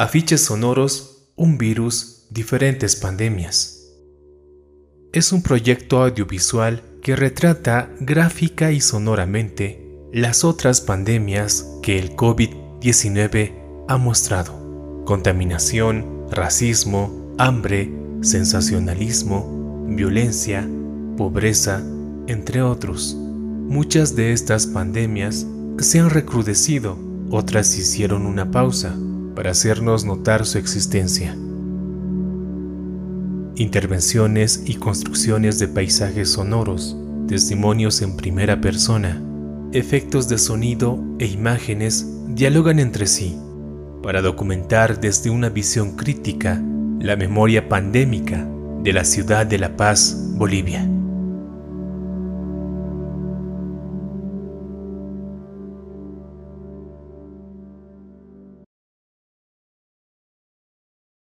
Afiches sonoros, un virus, diferentes pandemias. Es un proyecto audiovisual que retrata gráfica y sonoramente las otras pandemias que el COVID-19 ha mostrado. Contaminación, racismo, hambre, sensacionalismo, violencia, pobreza, entre otros. Muchas de estas pandemias se han recrudecido, otras hicieron una pausa para hacernos notar su existencia. Intervenciones y construcciones de paisajes sonoros, testimonios en primera persona, efectos de sonido e imágenes dialogan entre sí para documentar desde una visión crítica la memoria pandémica de la ciudad de La Paz, Bolivia.